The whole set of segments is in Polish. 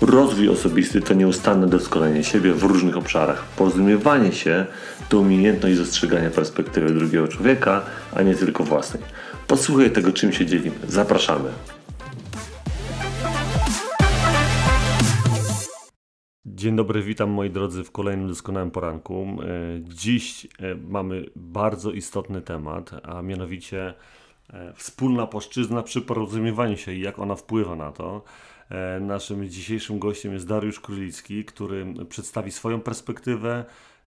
Rozwój osobisty to nieustanne doskonalenie siebie w różnych obszarach. Porozumiewanie się to umiejętność dostrzegania perspektywy drugiego człowieka, a nie tylko własnej. Posłuchaj tego, czym się dzielimy. Zapraszamy. Dzień dobry, witam moi drodzy w kolejnym doskonałym poranku. E, dziś e, mamy bardzo istotny temat, a mianowicie e, wspólna płaszczyzna przy porozumiewaniu się i jak ona wpływa na to. Naszym dzisiejszym gościem jest Dariusz Królicki, który przedstawi swoją perspektywę,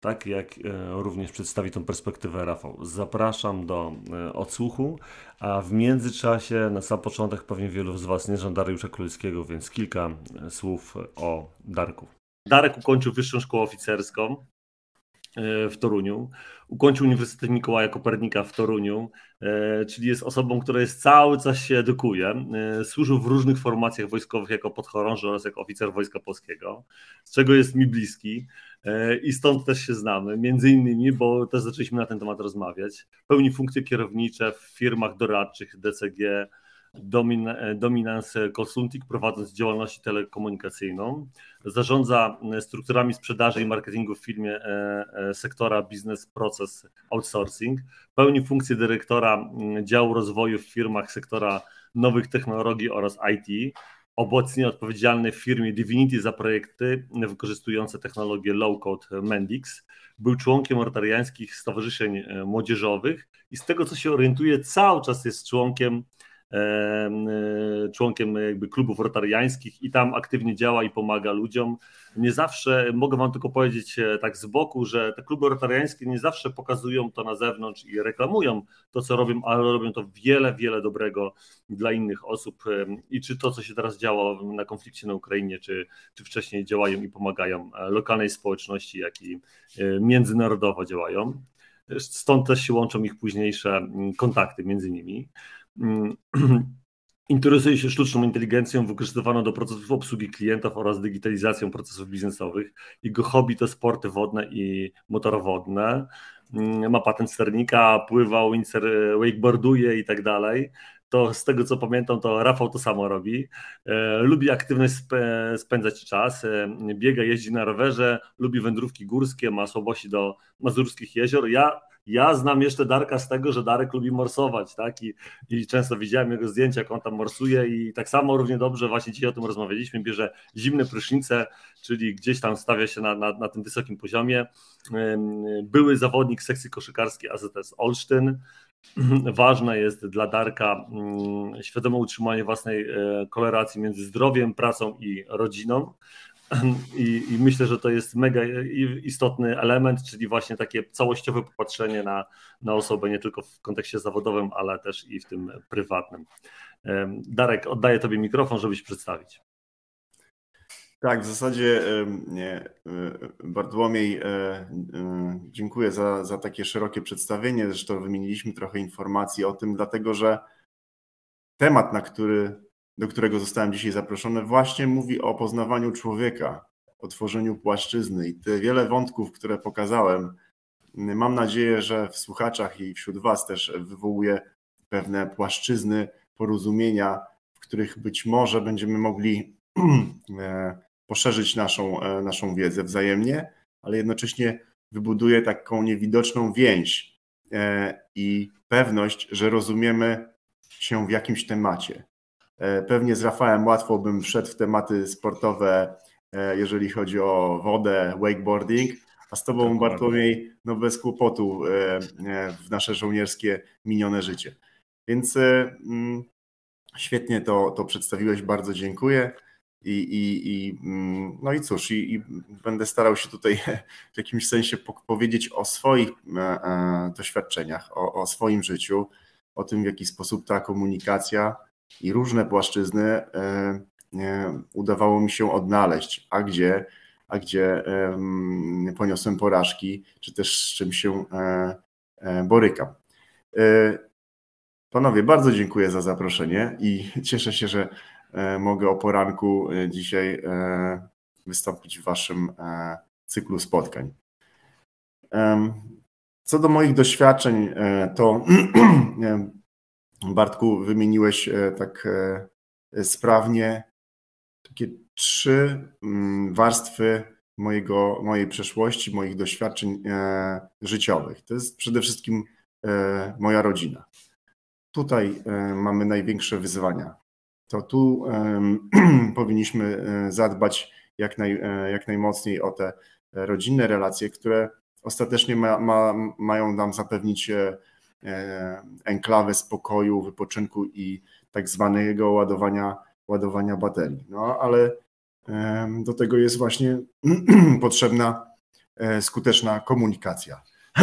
tak jak również przedstawi tą perspektywę Rafał. Zapraszam do odsłuchu, a w międzyczasie na sam początek pewnie wielu z Was nie zna Dariusza Królickiego, więc kilka słów o Darku. Darek ukończył Wyższą Szkołę Oficerską e, w Toruniu. Ukończył Uniwersytet Mikołaja Kopernika w Toruniu, e, czyli jest osobą, która jest cały czas się edukuje. E, służył w różnych formacjach wojskowych jako podchorąży oraz jako oficer Wojska Polskiego, z czego jest mi bliski i stąd też się znamy. Między innymi, bo też zaczęliśmy na ten temat rozmawiać. Pełni funkcje kierownicze w firmach doradczych DCG, Domin, Dominance Consulting, prowadząc działalność telekomunikacyjną. Zarządza strukturami sprzedaży i marketingu w firmie e, e, sektora Business Process Outsourcing. Pełni funkcję dyrektora działu rozwoju w firmach sektora nowych technologii oraz IT. Obecnie odpowiedzialny w firmie Divinity za projekty wykorzystujące technologię low-code Mendix. Był członkiem rotariańskich stowarzyszeń e, młodzieżowych i z tego co się orientuje, cały czas jest członkiem E, członkiem jakby klubów rotariańskich i tam aktywnie działa i pomaga ludziom. Nie zawsze, mogę Wam tylko powiedzieć e, tak z boku, że te kluby rotariańskie nie zawsze pokazują to na zewnątrz i reklamują to, co robią, ale robią to wiele, wiele dobrego dla innych osób. I czy to, co się teraz działo na konflikcie na Ukrainie, czy, czy wcześniej działają i pomagają e, lokalnej społeczności, jak i międzynarodowo działają. Stąd też się łączą ich późniejsze kontakty między nimi. Mm, interesuje się sztuczną inteligencją wykorzystywaną do procesów obsługi klientów oraz digitalizacją procesów biznesowych. Jego hobby to sporty wodne i motorowodne. Mm, ma patent sternika, pływał, wakeboarduje i tak dalej. To z tego co pamiętam, to Rafał to samo robi. E, lubi aktywność spędzać czas, e, biega, jeździ na rowerze, lubi wędrówki górskie, ma słabości do mazurskich jezior. Ja ja znam jeszcze Darka z tego, że Darek lubi morsować, tak? I, I często widziałem jego zdjęcia, jak on tam morsuje, i tak samo równie dobrze, właśnie dzisiaj o tym rozmawialiśmy, bierze zimne prysznice, czyli gdzieś tam stawia się na, na, na tym wysokim poziomie. Były zawodnik sekcji koszykarskiej AZS Olsztyn. Ważne jest dla Darka mm, świadome utrzymanie własnej e, koleracji między zdrowiem, pracą i rodziną. I, I, myślę, że to jest mega istotny element, czyli właśnie takie całościowe popatrzenie na, na osobę, nie tylko w kontekście zawodowym, ale też i w tym prywatnym. Darek, oddaję Tobie mikrofon, żebyś przedstawić. Tak, w zasadzie nie, Bartłomiej, e, e, dziękuję za, za takie szerokie przedstawienie. Zresztą wymieniliśmy trochę informacji o tym, dlatego że temat, na który do którego zostałem dzisiaj zaproszony, właśnie mówi o poznawaniu człowieka, o tworzeniu płaszczyzny i te wiele wątków, które pokazałem, mam nadzieję, że w słuchaczach i wśród Was też wywołuje pewne płaszczyzny porozumienia, w których być może będziemy mogli e, poszerzyć naszą, e, naszą wiedzę wzajemnie, ale jednocześnie wybuduje taką niewidoczną więź e, i pewność, że rozumiemy się w jakimś temacie. E, pewnie z Rafałem łatwo bym wszedł w tematy sportowe, jeżeli chodzi o wodę, wakeboarding, a z Tobą, Bartłomiej, no bez kłopotu w nasze żołnierskie minione życie. Więc mm, świetnie to, to przedstawiłeś, bardzo dziękuję. I, i, i, mm, no i cóż, i, i, będę starał się tutaj w jakimś sensie powiedzieć o swoich doświadczeniach, o, o swoim życiu, o tym, w jaki sposób ta komunikacja i różne płaszczyzny e, udawało mi się odnaleźć, a gdzie, a gdzie poniosłem porażki, czy też z czym się borykam. Panowie, bardzo dziękuję za zaproszenie i cieszę się, że mogę o poranku dzisiaj wystąpić w Waszym cyklu spotkań. Co do moich doświadczeń, e, to Bartku, wymieniłeś e, tak e, sprawnie takie trzy mm, warstwy mojego, mojej przeszłości, moich doświadczeń życiowych. To jest przede wszystkim moja rodzina. Tutaj mamy największe wyzwania. To tu powinniśmy zadbać jak, naj, jak najmocniej o te rodzinne relacje, które ostatecznie ma, ma, mają nam zapewnić e, e, enklawę spokoju, wypoczynku i tak zwanego ładowania, ładowania baterii. No ale do tego jest właśnie potrzebna e, skuteczna komunikacja.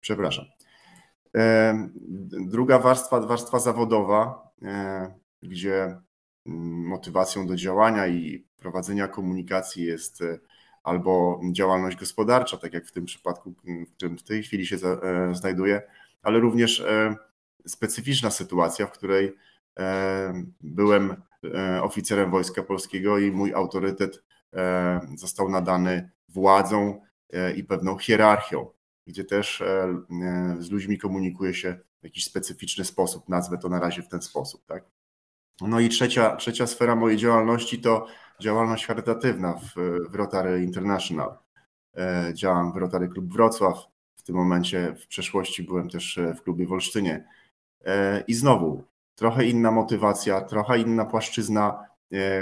Przepraszam. Druga warstwa, warstwa zawodowa, gdzie mm, motywacją do działania i prowadzenia komunikacji jest albo działalność gospodarcza, tak jak w tym przypadku, w którym w tej chwili się e, znajduję, ale również e, specyficzna sytuacja, w której e, byłem oficerem Wojska Polskiego i mój autorytet został nadany władzą i pewną hierarchią, gdzie też z ludźmi komunikuje się w jakiś specyficzny sposób. Nazwę to na razie w ten sposób. Tak? No i trzecia, trzecia sfera mojej działalności to działalność charytatywna w, w Rotary International. E, działam w Rotary Klub Wrocław. W tym momencie w przeszłości byłem też e, w klubie w Olsztynie. E, I znowu trochę inna motywacja, trochę inna płaszczyzna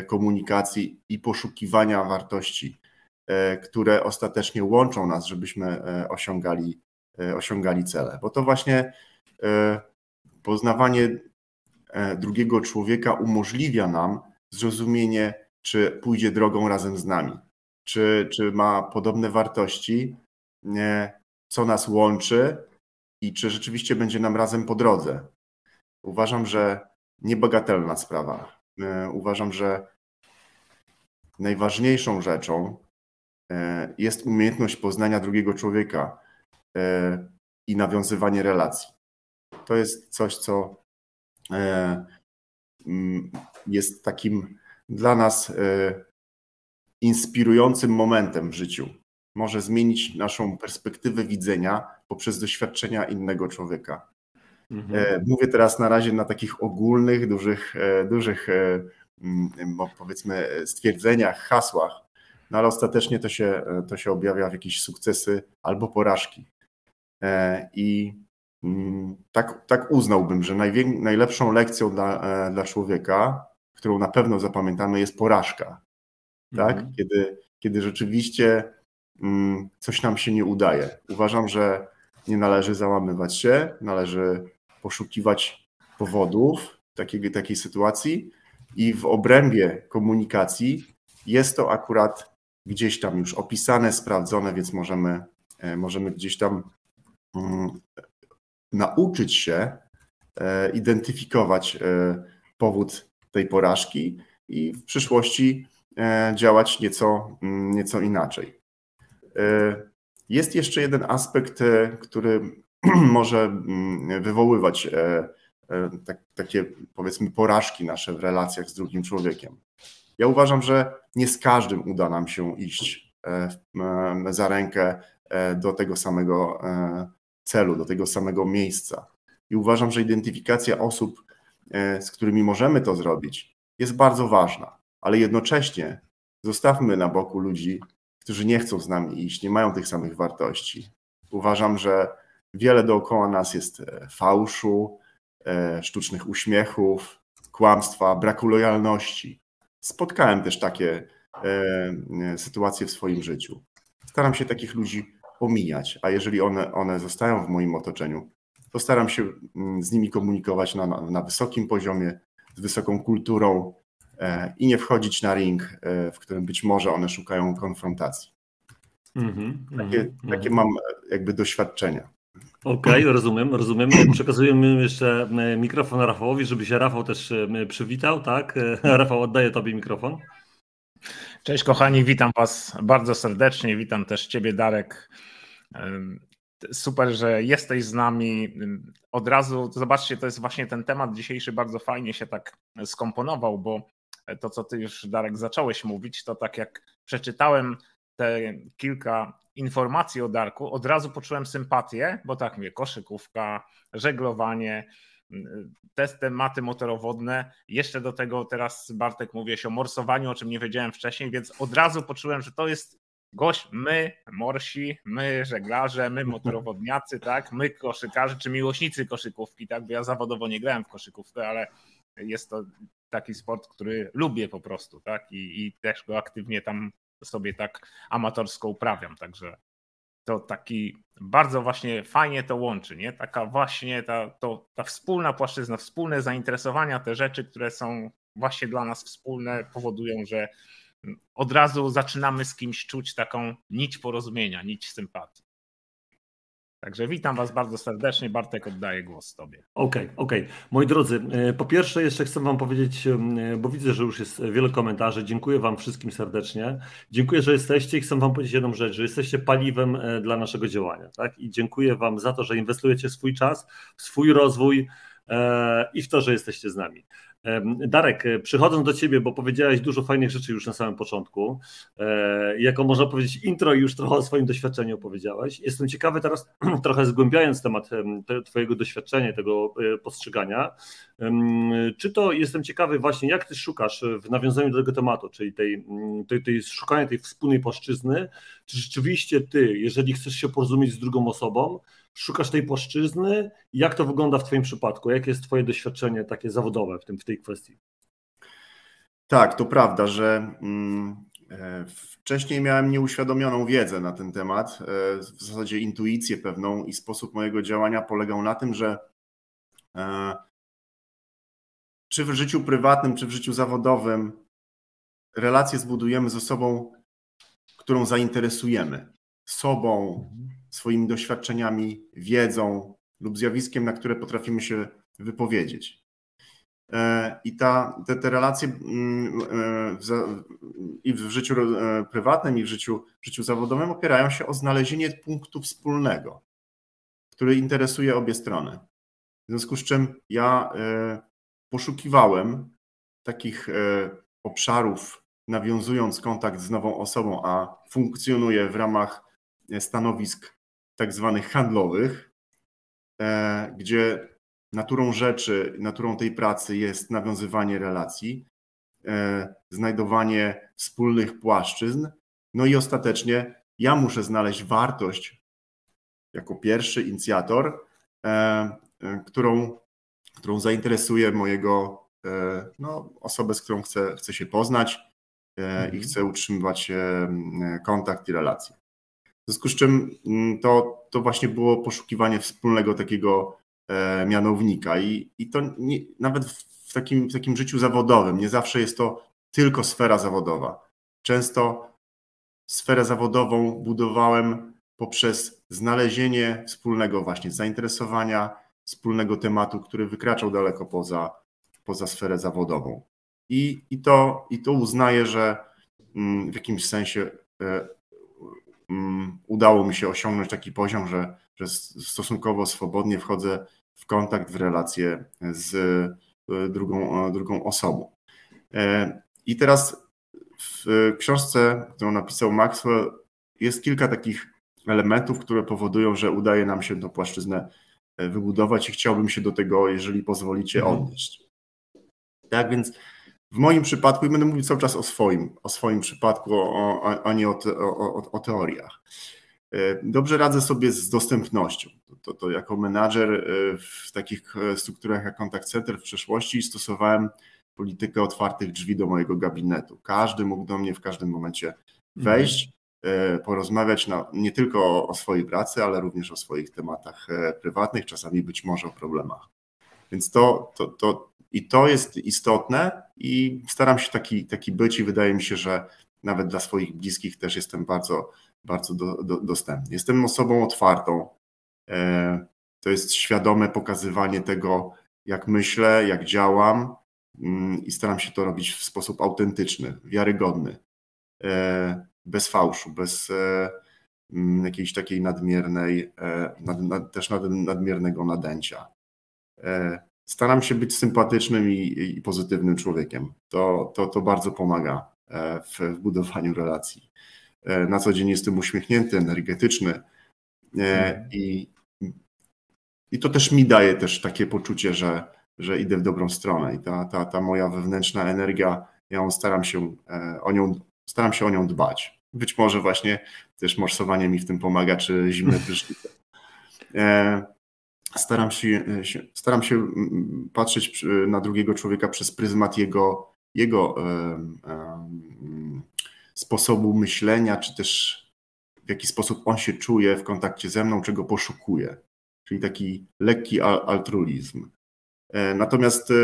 komunikacji i poszukiwania wartości, które ostatecznie łączą nas, żebyśmy osiągali, osiągali cele. Bo to właśnie poznawanie drugiego człowieka umożliwia nam zrozumienie czy pójdzie drogą razem z nami, czy, czy ma podobne wartości, co nas łączy i czy rzeczywiście będzie nam razem po drodze. Uważam, że niebagatelna sprawa. E, uważam, że najważniejszą rzeczą e, jest umiejętność poznania drugiego człowieka e, i nawiązywanie relacji. To jest coś, co jest takim dla nas e, inspirującym momentem w życiu. Może zmienić naszą perspektywę widzenia poprzez doświadczenia innego człowieka. Mhm. E, mówię teraz na razie na takich ogólnych, dużych, e, dużych powiedzmy stwierdzeniach, hasłach, no ale ostatecznie to się, to się objawia w jakieś sukcesy albo porażki. I tak, tak uznałbym, że najlepszą lekcją dla, dla człowieka którą na pewno zapamiętamy, jest porażka. Tak? Mhm. Kiedy, kiedy rzeczywiście mm, coś nam się nie udaje. Uważam, że nie należy załamywać się, należy poszukiwać powodów takiej, takiej sytuacji i w obrębie komunikacji jest to akurat gdzieś tam już opisane, sprawdzone, więc możemy, e, możemy gdzieś tam mm, nauczyć się e, identyfikować e, powód tej porażki i w przyszłości działać nieco, mm, nieco inaczej. Jest jeszcze jeden aspekt, który może mm, wywoływać tak, takie, powiedzmy, porażki nasze w relacjach z drugim człowiekiem. Ja uważam, że nie z każdym uda nam się iść za rękę do tego samego celu, do tego samego miejsca. I uważam, że identyfikacja osób, E, z którymi możemy to zrobić, jest bardzo ważna, ale jednocześnie zostawmy na boku ludzi, którzy nie chcą z nami iść, nie mają tych samych wartości. Uważam, że wiele dookoła nas jest e, fałszu, e, sztucznych uśmiechów, kłamstwa, braku lojalności. Spotkałem też takie sytuacje w swoim życiu. Staram się takich ludzi omijać, a jeżeli one, one zostają w moim otoczeniu, to staram się mm, z nimi komunikować na, na wysokim poziomie, z wysoką kulturą e, i nie wchodzić na ring, e, w którym być może one szukają konfrontacji. Mm -hmm, takie, mm -hmm. takie mam e, jakby doświadczenia. Okej, okay, rozumiem, rozumiem. Przekazujemy jeszcze e, mikrofon Rafałowi, żeby się Rafał też e, przywitał, tak? E, Rafał, oddaję Tobie mikrofon. Cześć kochani, witam Was bardzo serdecznie, witam też Ciebie Darek. Super, że jesteś z nami. Od razu, zobaczcie, to jest właśnie ten temat dzisiejszy bardzo fajnie się tak skomponował, bo to, co Ty już Darek zacząłeś mówić, to tak jak przeczytałem te kilka informacji o Darku, od razu poczułem sympatię, bo tak mówię, koszykówka, żeglowanie, te tematy motorowodne. Jeszcze do tego teraz Bartek mówiłeś o morsowaniu, o czym nie wiedziałem wcześniej, więc od razu poczułem, że to jest gość, my morsi, my żeglarze, my motorowodniacy, tak, my koszykarze, czy miłośnicy koszykówki, tak, bo ja zawodowo nie grałem w koszykówkę, ale jest to taki sport, który lubię po prostu, tak, i, i też go aktywnie tam sobie tak amatorsko uprawiam, także to taki bardzo właśnie fajnie to łączy, nie? Taka właśnie ta, to, ta wspólna płaszczyzna, wspólne zainteresowania, te rzeczy, które są właśnie dla nas wspólne, powodują, że od razu zaczynamy z kimś czuć taką nić porozumienia, nić sympatii. Także witam Was bardzo serdecznie. Bartek, oddaję głos Tobie. Okej, okay, okej. Okay. Moi drodzy, e, po pierwsze jeszcze chcę Wam powiedzieć, e, bo widzę, że już jest wiele komentarzy. Dziękuję Wam wszystkim serdecznie. Dziękuję, że jesteście i chcę Wam powiedzieć jedną rzecz, że jesteście paliwem e, dla naszego działania. Tak? I dziękuję Wam za to, że inwestujecie swój czas, swój rozwój i w to, że jesteście z nami. Darek, e, przychodząc do Ciebie, bo powiedziałeś dużo fajnych rzeczy już na samym początku, e, jako można powiedzieć intro już trochę o swoim doświadczeniu opowiedziałeś. Jestem ciekawy teraz, trochę zgłębiając temat Twojego doświadczenia, tego e, postrzegania, czy to jestem ciekawy właśnie, jak Ty szukasz w nawiązaniu do tego tematu, czyli tej, tej, tej szukania tej wspólnej płaszczyzny, czy rzeczywiście Ty, jeżeli chcesz się porozumieć z drugą osobą, szukasz tej płaszczyzny. Jak to wygląda w Twoim przypadku? Jakie jest Twoje doświadczenie takie zawodowe w, tym, w tej kwestii? Tak, to prawda, że mm, e, wcześniej miałem nieuświadomioną wiedzę na ten temat, e, w zasadzie intuicję pewną i sposób mojego działania polegał na tym, że e, czy w życiu prywatnym, czy w życiu zawodowym relacje zbudujemy z osobą, którą zainteresujemy. Sobą, mhm swoimi doświadczeniami, wiedzą lub zjawiskiem, na które potrafimy się wypowiedzieć. E, I ta, te, te relacje mm, e, w, i w życiu e, prywatnym, i w życiu, w życiu zawodowym opierają się o znalezienie punktu wspólnego, który interesuje obie strony. W związku z czym ja poszukiwałem takich obszarów, nawiązując kontakt z nową osobą, a funkcjonuję w ramach stanowisk tak zwanych handlowych, e, gdzie naturą rzeczy, naturą tej pracy jest nawiązywanie relacji, e, znajdowanie wspólnych płaszczyzn, no i ostatecznie ja muszę znaleźć wartość jako pierwszy inicjator, e, którą, którą zainteresuje mojego, no, osobę, z którą chcę, chcę się poznać i mhm. chcę utrzymywać kontakt i relacje. W związku z czym mm, to, to właśnie było poszukiwanie wspólnego takiego e, mianownika i, i to nie, nawet w takim, w takim życiu zawodowym nie zawsze jest to tylko sfera zawodowa. Często sferę zawodową budowałem poprzez znalezienie wspólnego właśnie zainteresowania, wspólnego tematu, który wykraczał daleko poza, poza sferę zawodową. I, i, to, I to uznaję, że mm, w jakimś sensie e, udało mi się osiągnąć taki poziom, że, że stosunkowo swobodnie wchodzę w kontakt, w relację z e, drugą, e, drugą osobą. E, I teraz w książce, którą napisał Maxwell, jest kilka takich elementów, które powodują, że udaje nam się tę płaszczyznę wybudować i chciałbym się do tego, jeżeli pozwolicie, mhm. odnieść. Tak więc w moim przypadku, i będę mówił cały czas o swoim, o swoim przypadku, o, a nie o, te, o, teoriach. E, dobrze radzę sobie z dostępnością. To, to, to, jako menadżer e, w takich e, strukturach jak Contact Center w przeszłości stosowałem politykę otwartych drzwi do mojego gabinetu. Każdy mógł do mnie w każdym momencie mhm. wejść, porozmawiać na, nie tylko o, o swojej pracy, ale również o swoich tematach prywatnych, czasami być może o problemach. Więc to, to, to, i to jest istotne i staram się taki, taki być i wydaje mi się, że nawet dla swoich bliskich też jestem bardzo, bardzo do, do, dostępny. Jestem osobą otwartą. To jest świadome pokazywanie tego, jak myślę, jak działam mm, i staram się to robić w sposób autentyczny, wiarygodny, bez fałszu, bez mm, jakiejś takiej nadmiernej, też nadmiernego nadęcia staram się być sympatycznym i, i pozytywnym człowiekiem. To, to, to bardzo pomaga e, w, w, budowaniu relacji. E, na co dzień jestem uśmiechnięty, energetyczny e, mhm. i, i to też mi daje też takie poczucie, że, że idę w dobrą stronę i ta, ta, ta moja wewnętrzna energia, ja staram się o nią, staram się o nią dbać. Być może właśnie też morsowanie mi w tym pomaga, czy zimne prysznice staram się, staram się mm, patrzeć na drugiego człowieka przez pryzmat jego, jego sposobu myślenia, czy też w jaki sposób on się czuje w kontakcie ze mną, czego poszukuje. Czyli taki lekki altruizm. E, natomiast e,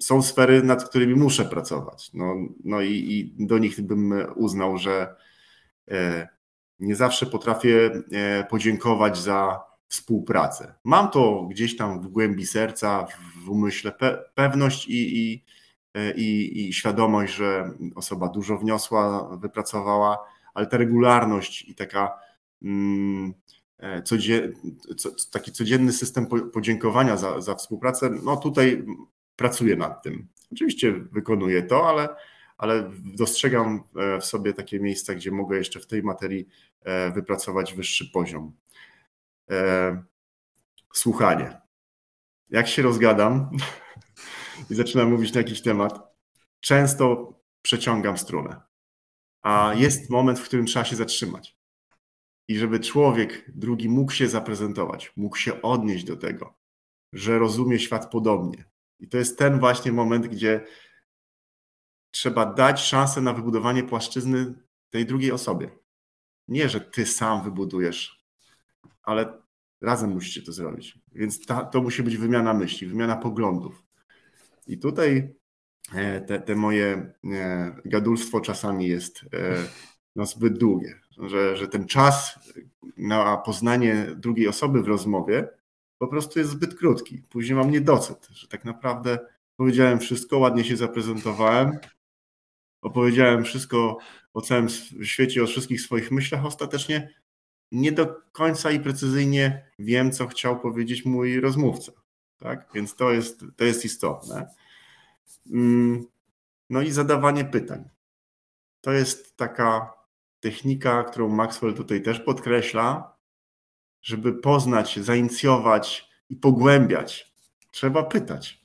są sfery, nad którymi muszę pracować. No, no i, i do nich bym uznał, że e, nie zawsze potrafię podziękować za współpracę. Mam to gdzieś tam w głębi serca, w umyśle pe pewność i, i, i, i świadomość, że osoba dużo wniosła, wypracowała, ale ta regularność i taka mm, e, codzien, co, taki codzienny system podziękowania za, za współpracę, no tutaj pracuję nad tym. Oczywiście wykonuję to, ale, ale dostrzegam e, w sobie takie miejsca, gdzie mogę jeszcze w tej materii e, wypracować wyższy poziom e, słuchanie. Jak się rozgadam i zaczynam mówić na jakiś temat, często przeciągam strunę. A jest moment, w którym trzeba się zatrzymać. I żeby człowiek drugi mógł się zaprezentować, mógł się odnieść do tego, że rozumie świat podobnie. I to jest ten właśnie moment, gdzie trzeba dać szansę na wybudowanie płaszczyzny tej drugiej osobie. Nie, że ty sam wybudujesz ale razem musicie to zrobić. Więc ta, to musi być wymiana myśli, wymiana poglądów. I tutaj e, te, te moje e, gadulstwo czasami jest e, no, zbyt długie, że, że ten czas na poznanie drugiej osoby w rozmowie po prostu jest zbyt krótki. Później mam niedosyt, że tak naprawdę powiedziałem wszystko, ładnie się zaprezentowałem, opowiedziałem wszystko o całym świecie, o wszystkich swoich myślach, ostatecznie nie do końca i precyzyjnie wiem, co chciał powiedzieć mój rozmówca. Tak? Więc to jest, to jest istotne. Mm, no i zadawanie pytań. To jest taka technika, którą Maxwell tutaj też podkreśla, żeby poznać, zainicjować i pogłębiać. Trzeba pytać.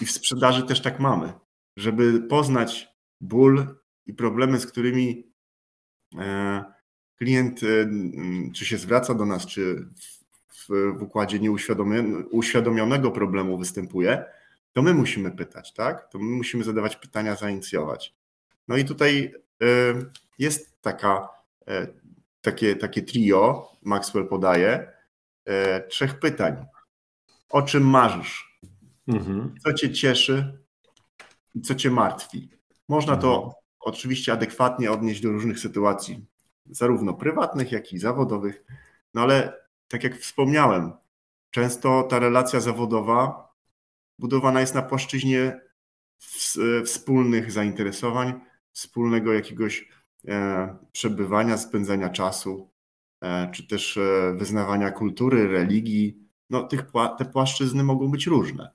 I w sprzedaży też tak mamy. Żeby poznać ból i problemy, z którymi e, klient y, czy się zwraca do nas, czy w, w układzie nieuświadomionego problemu występuje, to my musimy pytać, tak? To my musimy zadawać pytania, zainicjować. No i tutaj y, jest taka, y, takie, takie trio, Maxwell podaje, trzech pytań. O czym marzysz? Mhm. Co cię cieszy i co cię martwi? Można to mhm. oczywiście adekwatnie odnieść do różnych sytuacji zarówno prywatnych, jak i zawodowych. No ale tak jak wspomniałem, często ta relacja zawodowa budowana jest na płaszczyźnie wspólnych zainteresowań, wspólnego jakiegoś e, przebywania, spędzania czasu, e, czy też e, wyznawania kultury, religii. No, tych, te płaszczyzny mogą być różne.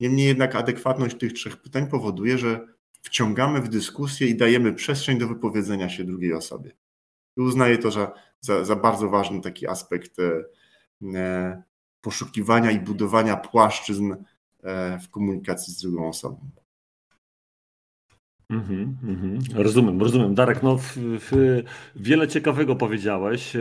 Niemniej jednak adekwatność tych trzech pytań powoduje, że wciągamy w dyskusję i dajemy przestrzeń do wypowiedzenia się drugiej osobie. I uznaję to że za, za bardzo ważny taki aspekt e, e, poszukiwania i budowania płaszczyzn e, w komunikacji z drugą osobą. Mm -hmm, Rozumiem, rozumiem. Darek, no w, w, wiele ciekawego powiedziałeś.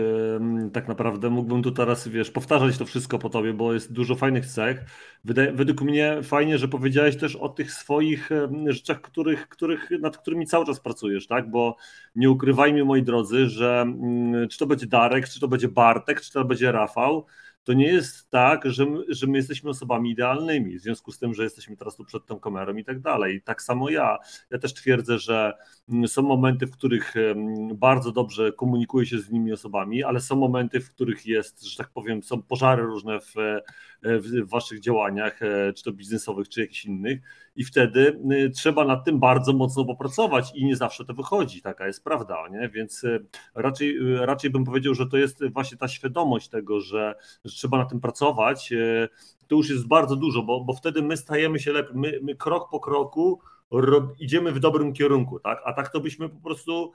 Tak naprawdę mógłbym tu teraz, wiesz, powtarzać to wszystko po tobie, bo jest dużo fajnych cech. Wydaje, według mnie fajnie, że powiedziałeś też o tych swoich rzeczach, których, których, nad którymi cały czas pracujesz, tak? Bo nie ukrywajmy, moi drodzy, że mm, czy to będzie Darek, czy to będzie Bartek, czy to będzie Rafał, to nie jest tak, że my, że my jesteśmy osobami idealnymi, w związku z tym, że jesteśmy teraz tu przed tą kamerą i tak dalej. Tak samo ja. Ja też twierdzę, że mm, są momenty, w których bardzo dobrze komunikuję się z innymi osobami, ale są momenty, w których jest, że tak powiem, są pożary różne w, w waszych działaniach, e, czy to biznesowych, czy jakichś innych i wtedy y, trzeba nad tym bardzo mocno popracować i nie zawsze to wychodzi, taka jest prawda, nie? Więc raczej, raczej bym powiedział, że to jest właśnie ta świadomość tego, że, że trzeba na tym pracować, to już jest bardzo dużo, bo, bo wtedy my stajemy się lepiej, my, my krok po kroku idziemy w dobrym kierunku, tak? A tak to byśmy po prostu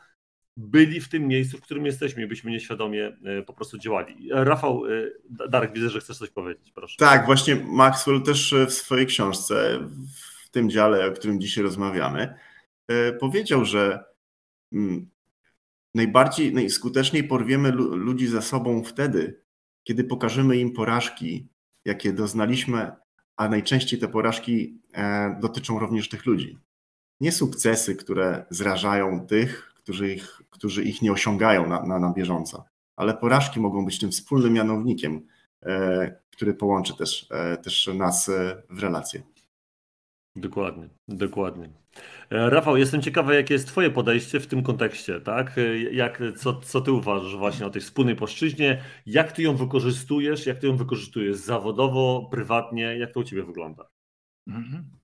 byli w tym miejscu, w którym jesteśmy, byśmy nieświadomie po prostu działali. Rafał, Darek, widzę, że chcesz coś powiedzieć, proszę. Tak, właśnie Maxwell też w swojej książce w tym dziale, o którym dzisiaj rozmawiamy, e, powiedział, że mm, najbardziej, najskuteczniej porwiemy ludzi ze sobą wtedy, kiedy pokażemy im porażki, jakie doznaliśmy, a najczęściej te porażki e, dotyczą również tych ludzi. Nie sukcesy, które zrażają tych, którzy ich, którzy ich nie osiągają na, na, na bieżąco, ale porażki mogą być tym wspólnym mianownikiem, e, który połączy też, też nas w relacje. Dokładnie, dokładnie. E, Rafał, jestem ciekawy, jakie jest Twoje podejście w tym kontekście, tak? E, jak, co, co Ty uważasz właśnie o tej wspólnej płaszczyźnie? Jak Ty ją wykorzystujesz? Jak Ty ją wykorzystujesz zawodowo, prywatnie? Jak to u Ciebie wygląda? Mhm.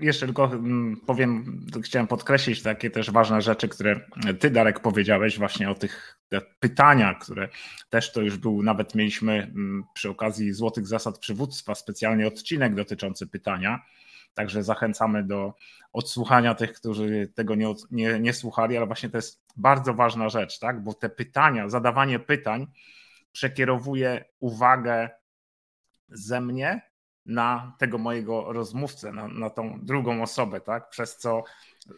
Jeszcze tylko mm, powiem, chciałem podkreślić takie też ważne rzeczy, które Ty, Darek, powiedziałeś właśnie o tych pytaniach, które też to już był, nawet mieliśmy mm, przy okazji Złotych Zasad Przywództwa specjalnie odcinek dotyczący pytania Także zachęcamy do odsłuchania tych, którzy tego nie, nie, nie słuchali, ale właśnie to jest bardzo ważna rzecz, tak? bo te pytania, zadawanie pytań przekierowuje uwagę ze mnie na tego mojego rozmówcę, na, na tą drugą osobę, tak? Przez co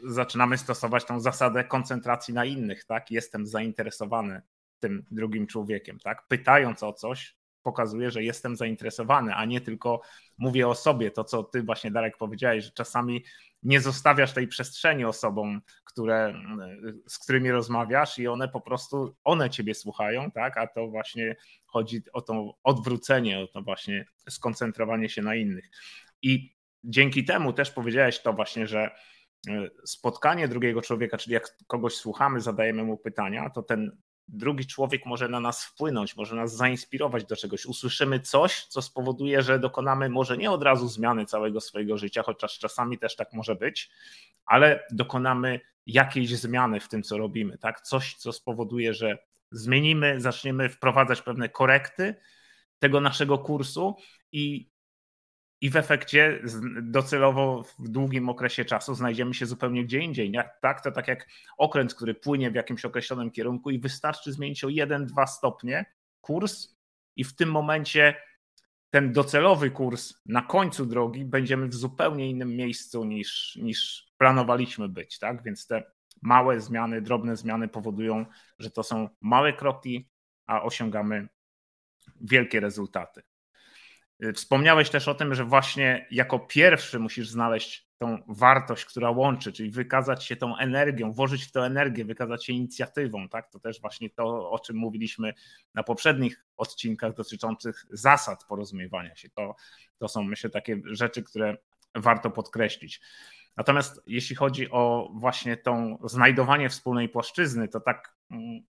zaczynamy stosować tą zasadę koncentracji na innych, tak? Jestem zainteresowany tym drugim człowiekiem, tak? Pytając o coś, pokazuje, że jestem zainteresowany, a nie tylko mówię o sobie. To, co ty właśnie, Darek, powiedziałeś, że czasami nie zostawiasz tej przestrzeni osobom, które, z którymi rozmawiasz i one po prostu, one ciebie słuchają, tak? A to właśnie chodzi o to odwrócenie, o to właśnie skoncentrowanie się na innych. I dzięki temu też powiedziałeś to właśnie, że e, spotkanie drugiego człowieka, czyli jak kogoś słuchamy, zadajemy mu pytania, to ten drugi człowiek może na nas wpłynąć, może nas zainspirować do czegoś. Usłyszymy coś, co spowoduje, że dokonamy może nie od razu zmiany całego swojego życia, chociaż czasami też tak może być, ale dokonamy jakiejś zmiany w tym, co robimy, tak? Coś, co spowoduje, że zmienimy, zaczniemy wprowadzać pewne korekty tego naszego kursu i i w efekcie docelowo w długim okresie czasu znajdziemy się zupełnie gdzie indziej. Tak, to tak jak okręt, który płynie w jakimś określonym kierunku i wystarczy zmienić o 1-2 stopnie kurs i w tym momencie ten docelowy kurs na końcu drogi będziemy w zupełnie innym miejscu niż, niż planowaliśmy być. Tak? Więc te małe zmiany, drobne zmiany powodują, że to są małe kroki, a osiągamy wielkie rezultaty. Y, wspomniałeś też o tym, że właśnie jako pierwszy musisz znaleźć tą wartość, która łączy, czyli wykazać się tą energią, włożyć w tę energię, wykazać się inicjatywą, tak? To też właśnie to, o czym mówiliśmy na poprzednich odcinkach dotyczących zasad porozumiewania się. To, to są, myślę, takie rzeczy, które warto podkreślić. Natomiast jeśli chodzi o właśnie tą znajdowanie wspólnej płaszczyzny, to tak mm,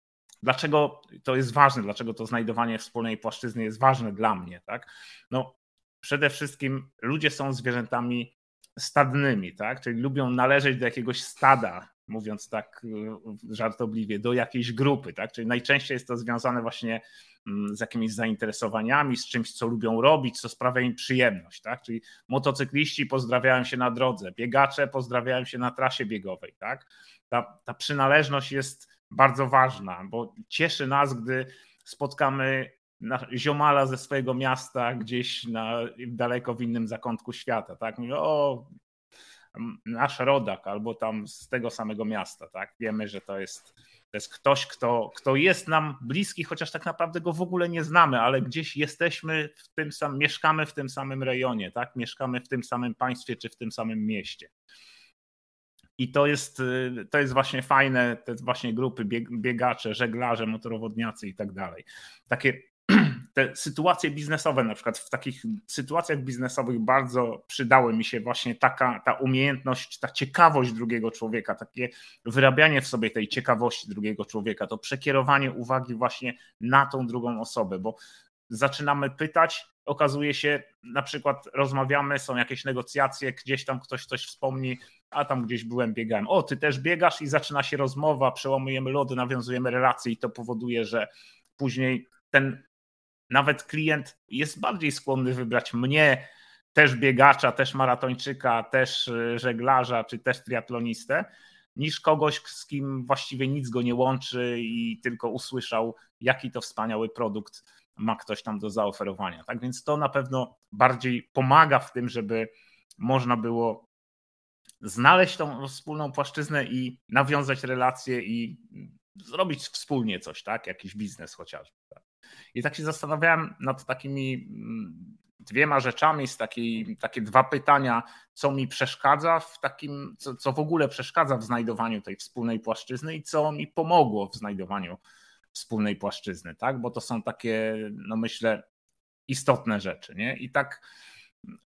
Dlaczego to jest ważne? Dlaczego to znajdowanie wspólnej płaszczyzny jest ważne dla mnie? Tak? No, przede wszystkim ludzie są zwierzętami stadnymi, tak? czyli lubią należeć do jakiegoś stada, mówiąc tak y, żartobliwie, do jakiejś grupy. Tak? Czyli najczęściej jest to związane właśnie mm, z jakimiś zainteresowaniami, z czymś, co lubią robić, co sprawia im przyjemność. Tak? Czyli motocykliści pozdrawiają się na drodze, biegacze pozdrawiają się na trasie biegowej. Tak? Ta, ta przynależność jest bardzo ważna, bo cieszy nas, gdy spotkamy ziomala ze swojego miasta gdzieś na, daleko w innym zakątku świata, tak? Mówię, o, nasz rodak albo tam z tego samego miasta, tak? Wiemy, że to jest, to jest ktoś, kto, kto jest nam bliski, chociaż tak naprawdę go w ogóle nie znamy, ale gdzieś jesteśmy w tym samym, mieszkamy w tym samym rejonie, tak? Mieszkamy w tym samym państwie czy w tym samym mieście. I to jest, y, to jest właśnie fajne, te właśnie grupy biegacze, żeglarze, motorowodniacy i tak dalej. Takie te sytuacje biznesowe, na przykład w takich sytuacjach biznesowych bardzo przydały mi się właśnie taka ta umiejętność, ta ciekawość drugiego człowieka, takie wyrabianie w sobie tej ciekawości drugiego człowieka, to przekierowanie uwagi właśnie na tą drugą osobę, bo zaczynamy pytać, okazuje się, na przykład rozmawiamy, są jakieś negocjacje, gdzieś tam ktoś coś wspomni, a tam gdzieś byłem, biegałem. O, ty też biegasz i zaczyna się rozmowa, przełamujemy lody, nawiązujemy relacje i to powoduje, że później ten nawet klient jest bardziej skłonny wybrać mnie, też biegacza, też maratończyka, też y, żeglarza, czy też triatlonistę, niż kogoś, z kim właściwie nic go nie łączy i tylko usłyszał, jaki to wspaniały produkt ma ktoś tam do zaoferowania. Tak więc to na pewno bardziej pomaga w tym, żeby można było znaleźć tą wspólną płaszczyznę i nawiązać relacje i zrobić wspólnie coś, tak? Jakiś biznes chociażby. Tak? I tak się zastanawiałem nad takimi mm, dwiema rzeczami, z takiej, takie dwa pytania, co mi przeszkadza w takim, co, co w ogóle przeszkadza w znajdowaniu tej wspólnej płaszczyzny i co mi pomogło w znajdowaniu wspólnej płaszczyzny, tak? Bo to są takie, no myślę, istotne rzeczy, nie? I tak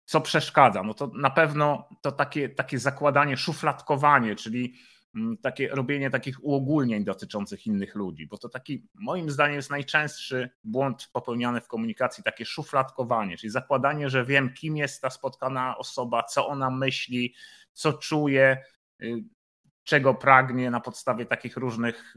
co przeszkadza? No to na pewno to takie, takie zakładanie, szufladkowanie, czyli mm, takie robienie takich uogólnień dotyczących innych ludzi, bo to taki moim zdaniem jest najczęstszy błąd popełniany w komunikacji, takie szufladkowanie, czyli zakładanie, że wiem, kim jest ta spotkana osoba, co ona myśli, co czuje, y, czego pragnie na podstawie takich różnych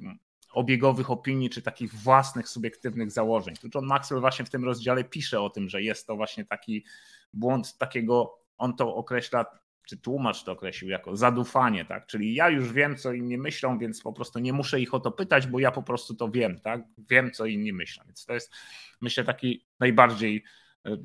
obiegowych opinii czy takich własnych subiektywnych założeń. Tu John Maxwell właśnie w tym rozdziale pisze o tym, że jest to właśnie taki błąd takiego, on to określa, czy tłumacz to określił jako zadufanie, tak? Czyli ja już wiem, co inni myślą, więc po prostu nie muszę ich o to pytać, bo ja po prostu to wiem, tak? Wiem, co inni myślą. Więc to jest, myślę, taki najbardziej e,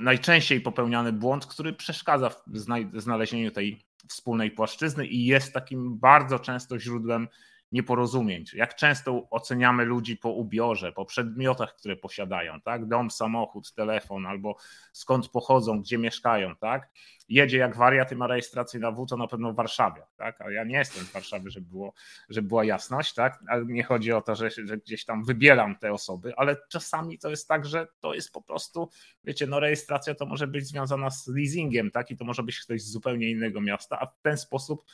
najczęściej popełniany błąd, który przeszkadza w znalezieniu tej wspólnej płaszczyzny i jest takim bardzo często źródłem nieporozumień. Jak często oceniamy ludzi po ubiorze, po przedmiotach, które posiadają, tak? Dom, samochód, telefon, albo skąd pochodzą, gdzie mieszkają, tak? Jedzie jak wariat i ma rejestrację na W, to na pewno w Warszawie, tak? A ja nie jestem w Warszawie, żeby, było, żeby była jasność, tak? Ale nie chodzi o to, że, że gdzieś tam wybieram te osoby, ale czasami to jest tak, że to jest po prostu, wiecie, no rejestracja to może być związana z leasingiem, tak? I to może być ktoś z zupełnie innego miasta, a w ten sposób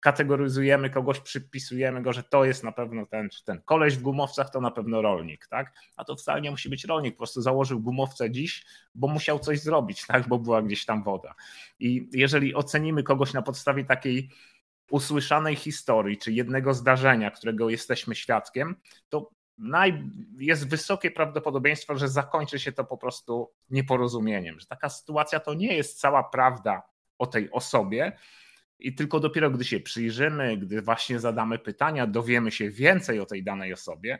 kategoryzujemy kogoś, przypisujemy go, że to jest na pewno ten, ten koleś w gumowcach to na pewno rolnik, tak? A to wcale nie musi być rolnik, po prostu założył gumowce dziś, bo musiał coś zrobić, tak? Bo była gdzieś tam woda. I jeżeli ocenimy kogoś na podstawie takiej usłyszanej historii, czy jednego zdarzenia, którego jesteśmy świadkiem, to naj, jest wysokie prawdopodobieństwo, że zakończy się to po prostu nieporozumieniem, że taka sytuacja to nie jest cała prawda o tej osobie, i tylko dopiero gdy się przyjrzymy, gdy właśnie zadamy pytania, dowiemy się więcej o tej danej osobie,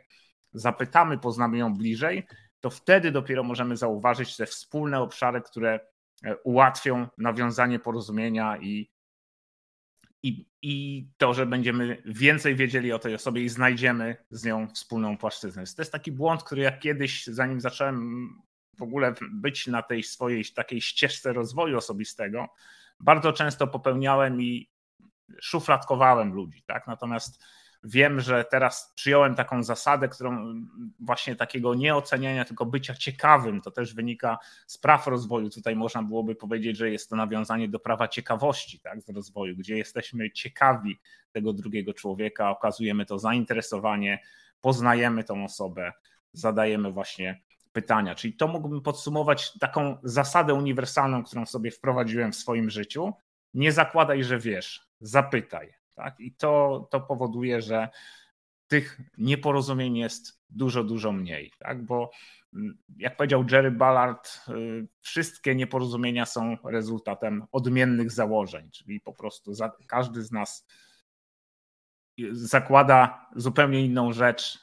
zapytamy, poznamy ją bliżej, to wtedy dopiero możemy zauważyć te wspólne obszary, które e, ułatwią nawiązanie porozumienia i, i, i to, że będziemy więcej wiedzieli o tej osobie i znajdziemy z nią wspólną płaszczyznę. To jest taki błąd, który ja kiedyś, zanim zacząłem w ogóle być na tej swojej takiej ścieżce rozwoju osobistego, bardzo często popełniałem i szufladkowałem ludzi, tak? Natomiast wiem, że teraz przyjąłem taką zasadę, którą właśnie takiego nieoceniania, tylko bycia ciekawym, to też wynika z praw rozwoju. Tutaj można byłoby powiedzieć, że jest to nawiązanie do prawa ciekawości, tak, z rozwoju, gdzie jesteśmy ciekawi tego drugiego człowieka, okazujemy to zainteresowanie, poznajemy tą osobę, zadajemy właśnie pytania. Czyli to mógłbym podsumować taką zasadę uniwersalną, którą sobie wprowadziłem w swoim życiu. Nie zakładaj, że wiesz, zapytaj. Tak? I to, to powoduje, że tych nieporozumień jest dużo, dużo mniej. Tak? Bo mm, jak powiedział Jerry Ballard, y, wszystkie nieporozumienia są rezultatem odmiennych założeń, czyli po prostu każdy z nas zakłada zupełnie inną rzecz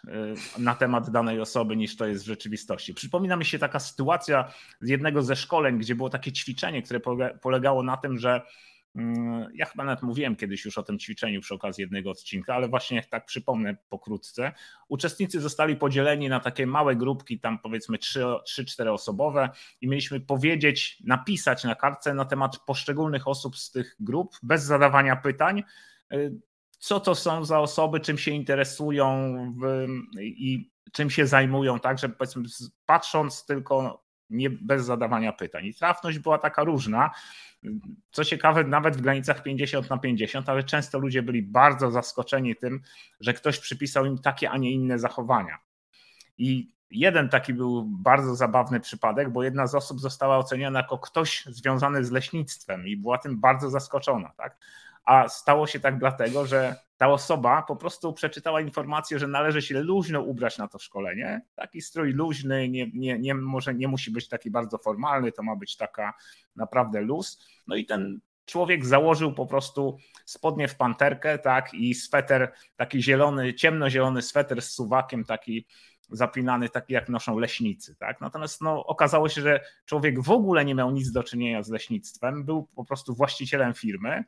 y, na temat danej osoby niż to jest w rzeczywistości. Przypomina mi się taka sytuacja z jednego ze szkoleń, gdzie było takie ćwiczenie, które polegało na tym, że mm, ja chyba nawet mówiłem kiedyś już o tym ćwiczeniu przy okazji jednego odcinka, ale właśnie tak przypomnę pokrótce. Uczestnicy zostali podzieleni na takie małe grupki, tam powiedzmy 3-4 osobowe, i mieliśmy powiedzieć, napisać na kartce na temat poszczególnych osób z tych grup bez zadawania pytań y, co to są za osoby, czym się interesują w, i czym się zajmują, tak, że powiedzmy patrząc tylko nie bez zadawania pytań. I trafność była taka różna. Co ciekawe, nawet w granicach 50 na 50, ale często ludzie byli bardzo zaskoczeni tym, że ktoś przypisał im takie, a nie inne zachowania. I jeden taki był bardzo zabawny przypadek, bo jedna z osób została oceniona jako ktoś związany z leśnictwem i była tym bardzo zaskoczona. Tak? A stało się tak dlatego, że ta osoba po prostu przeczytała informację, że należy się luźno ubrać na to szkolenie. Taki strój luźny, nie, nie, nie, może nie musi być taki bardzo formalny, to ma być taka naprawdę luz. No i ten człowiek założył po prostu spodnie w panterkę, tak, i sweter, taki zielony, ciemnozielony sweter z suwakiem, taki zapinany, taki jak noszą leśnicy. Tak? Natomiast no, okazało się, że człowiek w ogóle nie miał nic do czynienia z leśnictwem, był po prostu właścicielem firmy,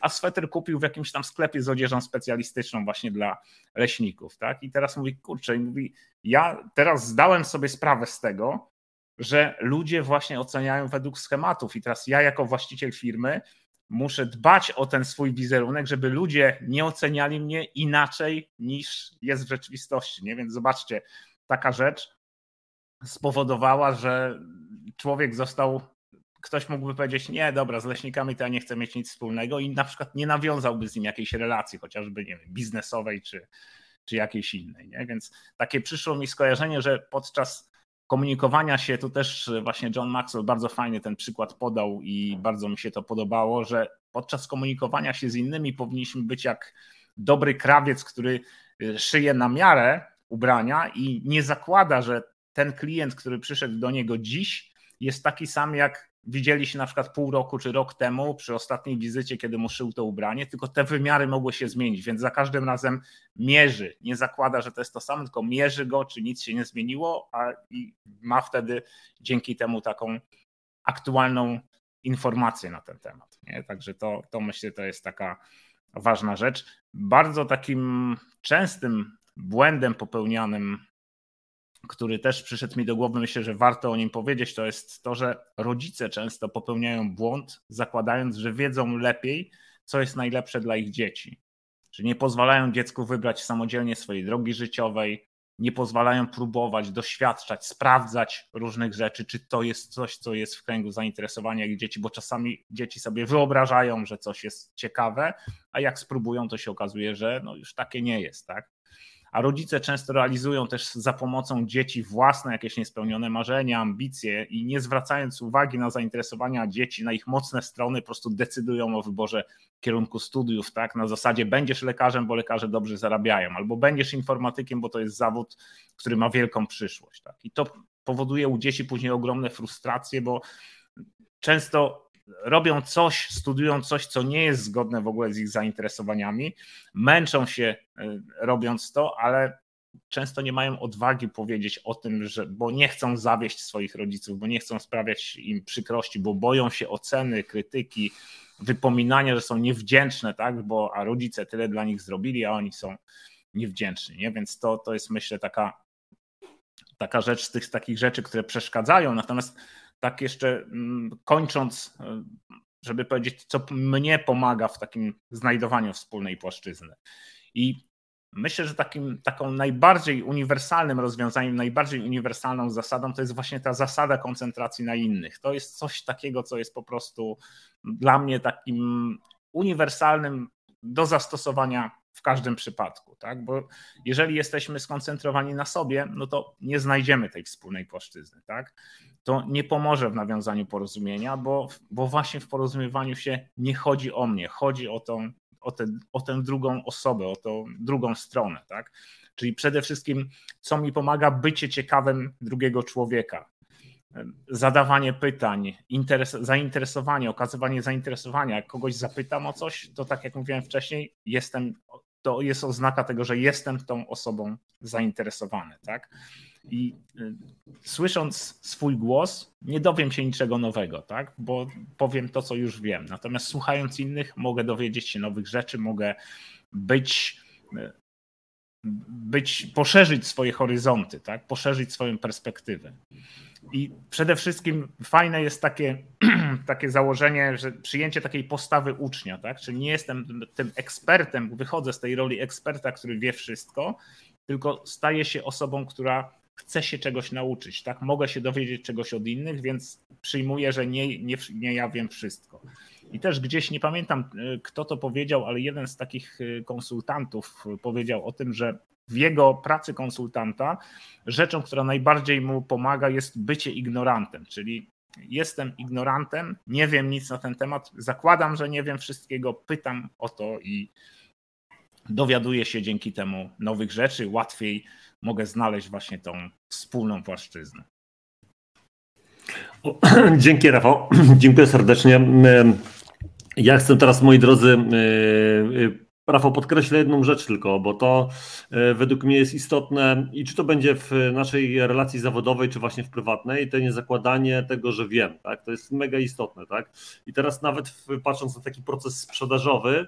a sweter kupił w jakimś tam sklepie z odzieżą specjalistyczną właśnie dla leśników. Tak? I teraz mówi, kurczę, i mówi, ja teraz zdałem sobie sprawę z tego, że ludzie właśnie oceniają według schematów i teraz ja jako właściciel firmy muszę dbać o ten swój wizerunek, żeby ludzie nie oceniali mnie inaczej niż jest w rzeczywistości. Nie? Więc zobaczcie, taka rzecz spowodowała, że człowiek został, ktoś mógłby powiedzieć, nie, dobra, z leśnikami to ja nie chcę mieć nic wspólnego i na przykład nie nawiązałby z nim jakiejś relacji, chociażby nie wiem, biznesowej czy, czy jakiejś innej. Nie? Więc takie przyszło mi skojarzenie, że podczas komunikowania się, tu też właśnie John Maxwell bardzo fajnie ten przykład podał i bardzo mi się to podobało, że podczas komunikowania się z innymi powinniśmy być jak dobry krawiec, który y, szyje na miarę ubrania i nie zakłada, że ten klient, który przyszedł do niego dziś, jest taki sam jak widzieli się na przykład pół roku czy rok temu przy ostatniej wizycie, kiedy mu szył to ubranie, tylko te wymiary mogły się zmienić, więc za każdym razem mierzy, nie zakłada, że to jest to samo, tylko mierzy go, czy nic się nie zmieniło, a ma wtedy dzięki temu taką aktualną informację na ten temat. Nie? Także to, to myślę, to jest taka ważna rzecz. Bardzo takim częstym błędem popełnianym który też przyszedł mi do głowy, myślę, że warto o nim powiedzieć, to jest to, że rodzice często popełniają błąd, zakładając, że wiedzą lepiej, co jest najlepsze dla ich dzieci. Że nie pozwalają dziecku wybrać samodzielnie swojej drogi życiowej, nie pozwalają próbować, doświadczać, sprawdzać różnych rzeczy, czy to jest coś, co jest w kręgu zainteresowania ich dzieci, bo czasami dzieci sobie wyobrażają, że coś jest ciekawe, a jak spróbują, to się okazuje, że no już takie nie jest, tak? A rodzice często realizują też za pomocą dzieci własne jakieś niespełnione marzenia, ambicje i nie zwracając uwagi na zainteresowania dzieci, na ich mocne strony, po prostu decydują o wyborze kierunku studiów, tak? Na zasadzie będziesz lekarzem, bo lekarze dobrze zarabiają, albo będziesz informatykiem, bo to jest zawód, który ma wielką przyszłość, tak? I to powoduje u dzieci później ogromne frustracje, bo często robią coś, studiują coś, co nie jest zgodne w ogóle z ich zainteresowaniami, męczą się e, robiąc to, ale często nie mają odwagi powiedzieć o tym, że, bo nie chcą zawieść swoich rodziców, bo nie chcą sprawiać im przykrości, bo boją się oceny, krytyki, wypominania, że są niewdzięczne, tak? Bo a rodzice tyle dla nich zrobili, a oni są niewdzięczni. Nie? Więc to, to jest myślę taka, taka rzecz z tych takich rzeczy, które przeszkadzają. Natomiast tak jeszcze mm, kończąc, e, żeby powiedzieć, co mnie pomaga w takim znajdowaniu wspólnej płaszczyzny. I myślę, że takim, taką najbardziej uniwersalnym rozwiązaniem, najbardziej uniwersalną zasadą to jest właśnie ta zasada koncentracji na innych. To jest coś takiego, co jest po prostu dla mnie takim uniwersalnym do zastosowania w każdym przypadku, tak? Bo jeżeli jesteśmy skoncentrowani na sobie, no to nie znajdziemy tej wspólnej płaszczyzny, tak? To nie pomoże w nawiązaniu porozumienia, bo, bo właśnie w porozumiewaniu się nie chodzi o mnie, chodzi o tą, o, te, o tę drugą osobę, o tą drugą stronę, tak? Czyli przede wszystkim, co mi pomaga bycie ciekawym drugiego człowieka, zadawanie pytań, interes, zainteresowanie, okazywanie zainteresowania. Jak kogoś zapytam o coś, to tak jak mówiłem wcześniej, jestem to jest oznaka tego, że jestem tą osobą zainteresowany, tak? I y, słysząc swój głos, nie dowiem się niczego nowego, tak? Bo powiem to, co już wiem. Natomiast słuchając innych, mogę dowiedzieć się nowych rzeczy, mogę być, y, być poszerzyć swoje horyzonty, tak? Poszerzyć swoją perspektywę. I przede wszystkim fajne jest takie, takie założenie, że przyjęcie takiej postawy ucznia, tak? Czyli nie jestem tym ekspertem, wychodzę z tej roli eksperta, który wie wszystko, tylko staję się osobą, która chce się czegoś nauczyć, tak? Mogę się dowiedzieć czegoś od innych, więc przyjmuję, że nie, nie, nie ja wiem wszystko. I też gdzieś nie pamiętam, y, kto to powiedział, ale jeden z takich y, konsultantów powiedział o tym, że w jego pracy konsultanta rzeczą, która najbardziej mu pomaga, jest bycie ignorantem, czyli jestem ignorantem, nie wiem nic na ten temat, zakładam, że nie wiem wszystkiego, pytam o to i dowiaduję się dzięki temu nowych rzeczy, łatwiej mogę znaleźć właśnie tą wspólną płaszczyznę. Dzięki Rafał, dziękuję serdecznie. Ja chcę teraz, moi drodzy, Rafał, podkreślę jedną rzecz tylko, bo to według mnie jest istotne i czy to będzie w naszej relacji zawodowej, czy właśnie w prywatnej, to nie zakładanie tego, że wiem, tak? To jest mega istotne, tak? I teraz nawet patrząc na taki proces sprzedażowy,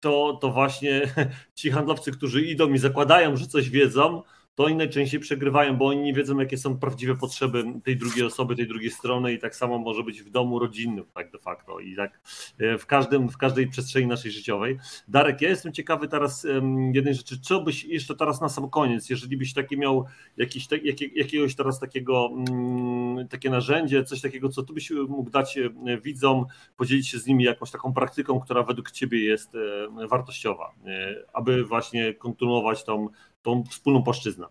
to, to właśnie ci handlowcy, którzy idą i zakładają, że coś wiedzą, to oni najczęściej przegrywają, bo oni nie wiedzą, jakie są prawdziwe potrzeby tej drugiej osoby, tej drugiej strony i tak samo może być w domu rodzinnym, tak de facto i tak e, w, każdym, w każdej przestrzeni naszej życiowej. Darek, ja jestem ciekawy teraz jednej rzeczy, co byś jeszcze teraz na sam koniec, jeżeli byś taki miał jakiś, tak, jakiegoś teraz takiego mm, takie narzędzie, coś takiego, co tu byś mógł dać e, widzom, podzielić się z nimi jakąś taką praktyką, która według ciebie jest e, wartościowa, aby właśnie kontynuować tą tą wspólną płaszczyznę?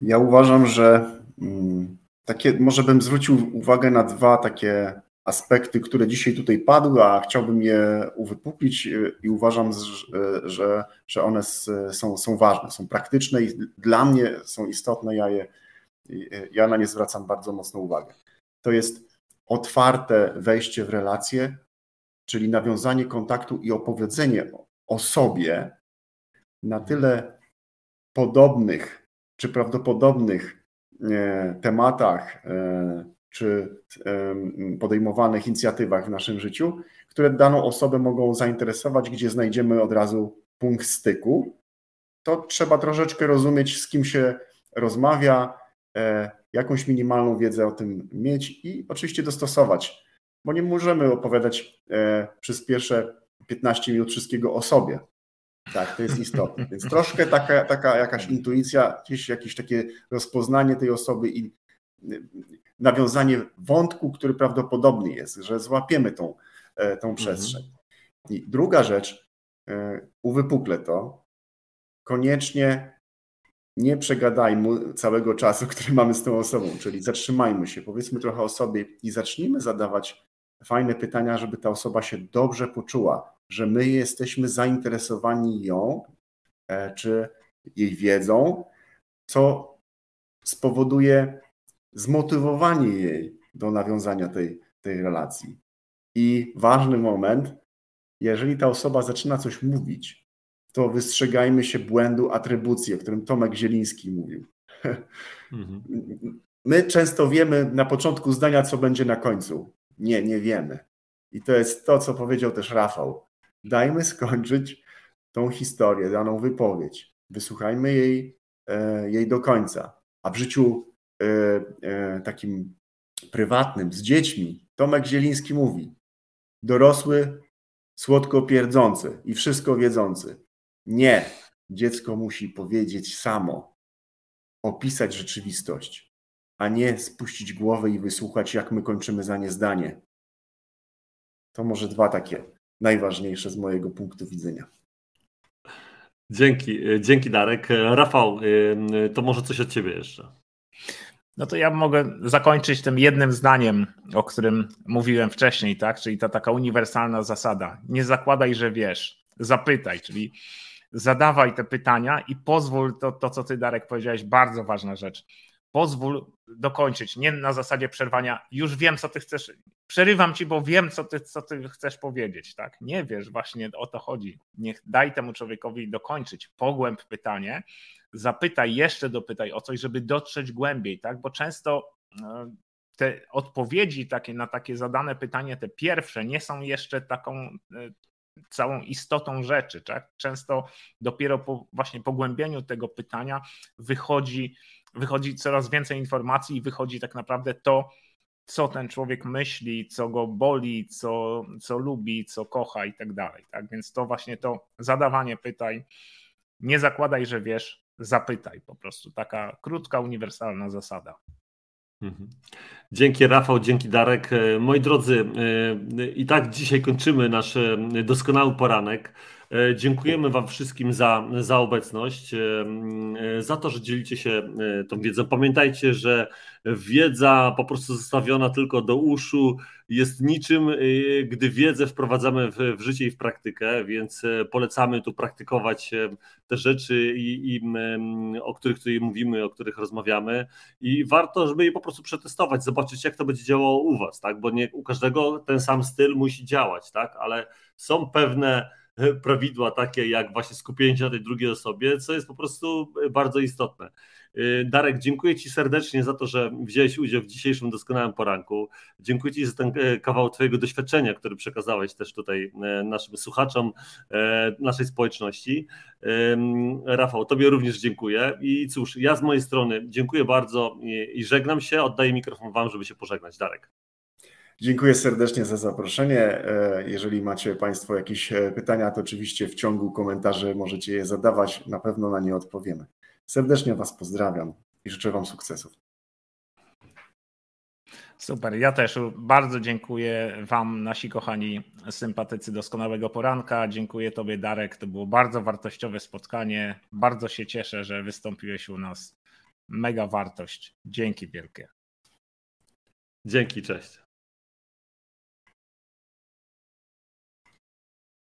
Ja uważam, że mm, takie, może bym zwrócił uwagę na dwa takie aspekty, które dzisiaj tutaj padły, a chciałbym je uwypuklić i uważam, że, że one są, są ważne, są praktyczne i dla mnie są istotne. Ja, je, ja na nie zwracam bardzo mocną uwagę. To jest otwarte wejście w relacje, czyli nawiązanie kontaktu i opowiedzenie o sobie na tyle podobnych czy prawdopodobnych e, tematach e, czy podejmowanych inicjatywach w naszym życiu, które daną osobę mogą zainteresować, gdzie znajdziemy od razu punkt styku, to trzeba troszeczkę rozumieć, z kim się rozmawia, e, jakąś minimalną wiedzę o tym mieć i oczywiście dostosować, bo nie możemy opowiadać przez pierwsze 15 minut wszystkiego o sobie. Tak, to jest istotne. Więc troszkę taka, taka jakaś intuicja, gdzieś jakieś takie rozpoznanie tej osoby i y, nawiązanie wątku, który prawdopodobny jest, że złapiemy tą, e, tą mhm. przestrzeń. I druga rzecz, e, uwypuklę to, koniecznie nie przegadajmy całego czasu, który mamy z tą osobą, czyli zatrzymajmy się, powiedzmy trochę o sobie i zacznijmy zadawać fajne pytania, żeby ta osoba się dobrze poczuła, że my jesteśmy zainteresowani ją e, czy jej wiedzą, co spowoduje zmotywowanie jej do nawiązania tej, tej relacji. I ważny moment, jeżeli ta osoba zaczyna coś mówić, to wystrzegajmy się błędu atrybucji, o którym Tomek Zieliński mówił. Mhm. My często wiemy na początku zdania, co będzie na końcu. Nie, nie wiemy. I to jest to, co powiedział też Rafał dajmy skończyć tą historię, daną wypowiedź. Wysłuchajmy jej, e, jej do końca. A w życiu e, e, takim prywatnym, z dziećmi, Tomek Zieliński mówi: dorosły, słodko pierdzący i wszystko wiedzący. Nie, dziecko musi powiedzieć samo, opisać rzeczywistość, a nie spuścić głowę i wysłuchać, jak my kończymy za nie zdanie. To może dwa takie najważniejsze z mojego punktu widzenia. Dzięki, dzięki Darek. Rafał, to może coś od Ciebie jeszcze. No to ja mogę zakończyć tym jednym zdaniem, o którym mówiłem wcześniej, tak? Czyli ta taka uniwersalna zasada. Nie zakładaj, że wiesz, zapytaj, czyli zadawaj te pytania i pozwól to, to co ty Darek powiedziałeś, bardzo ważna rzecz pozwól dokończyć, nie na zasadzie przerwania, już wiem, co ty chcesz, przerywam ci, bo wiem, co ty, co ty chcesz powiedzieć, tak? Nie wiesz, właśnie o to chodzi. Niech daj temu człowiekowi dokończyć, pogłęb pytanie, zapytaj, jeszcze dopytaj o coś, żeby dotrzeć głębiej, tak? Bo często e, te odpowiedzi takie na takie zadane pytanie, te pierwsze, nie są jeszcze taką e, całą istotą rzeczy. Tak? Często dopiero po właśnie pogłębieniu tego pytania wychodzi wychodzi coraz więcej informacji i wychodzi tak naprawdę to, co ten człowiek myśli, co go boli, co, co lubi, co kocha i tak dalej. Tak? Więc to właśnie to zadawanie pytań. Nie zakładaj, że wiesz, zapytaj po prostu. Taka krótka, uniwersalna zasada. Mhm. Dzięki Rafał, dzięki Darek. E, moi drodzy, e, i tak dzisiaj kończymy nasz e, doskonały poranek. Dziękujemy Wam wszystkim za, za obecność, za to, że dzielicie się tą wiedzą. Pamiętajcie, że wiedza po prostu zostawiona tylko do uszu jest niczym, gdy wiedzę wprowadzamy w, w życie i w praktykę, więc polecamy tu praktykować te rzeczy, i, i, o których tutaj mówimy, o których rozmawiamy i warto, żeby je po prostu przetestować, zobaczyć jak to będzie działało u Was, tak? bo nie u każdego ten sam styl musi działać, tak? ale są pewne prawidła takie jak właśnie skupienie się na tej drugiej osobie, co jest po prostu bardzo istotne. Y, Darek, dziękuję Ci serdecznie za to, że wziąłeś udział w dzisiejszym doskonałym poranku. Dziękuję Ci za ten e, kawał Twojego doświadczenia, który przekazałeś też tutaj e, naszym słuchaczom, e, naszej społeczności. Rafał, Tobie również dziękuję. I cóż, ja z mojej strony dziękuję bardzo i żegnam się. Oddaję mikrofon Wam, żeby się pożegnać. Darek. Dziękuję serdecznie za zaproszenie. Jeżeli macie Państwo jakieś pytania, to oczywiście w ciągu komentarzy możecie je zadawać. Na pewno na nie odpowiemy. Serdecznie Was pozdrawiam i życzę Wam sukcesów. Super, ja też bardzo dziękuję Wam, nasi kochani sympatycy doskonałego poranka. Dziękuję Tobie, Darek. To było bardzo wartościowe spotkanie. Bardzo się cieszę, że wystąpiłeś u nas. Mega wartość. Dzięki wielkie. Dzięki, cześć.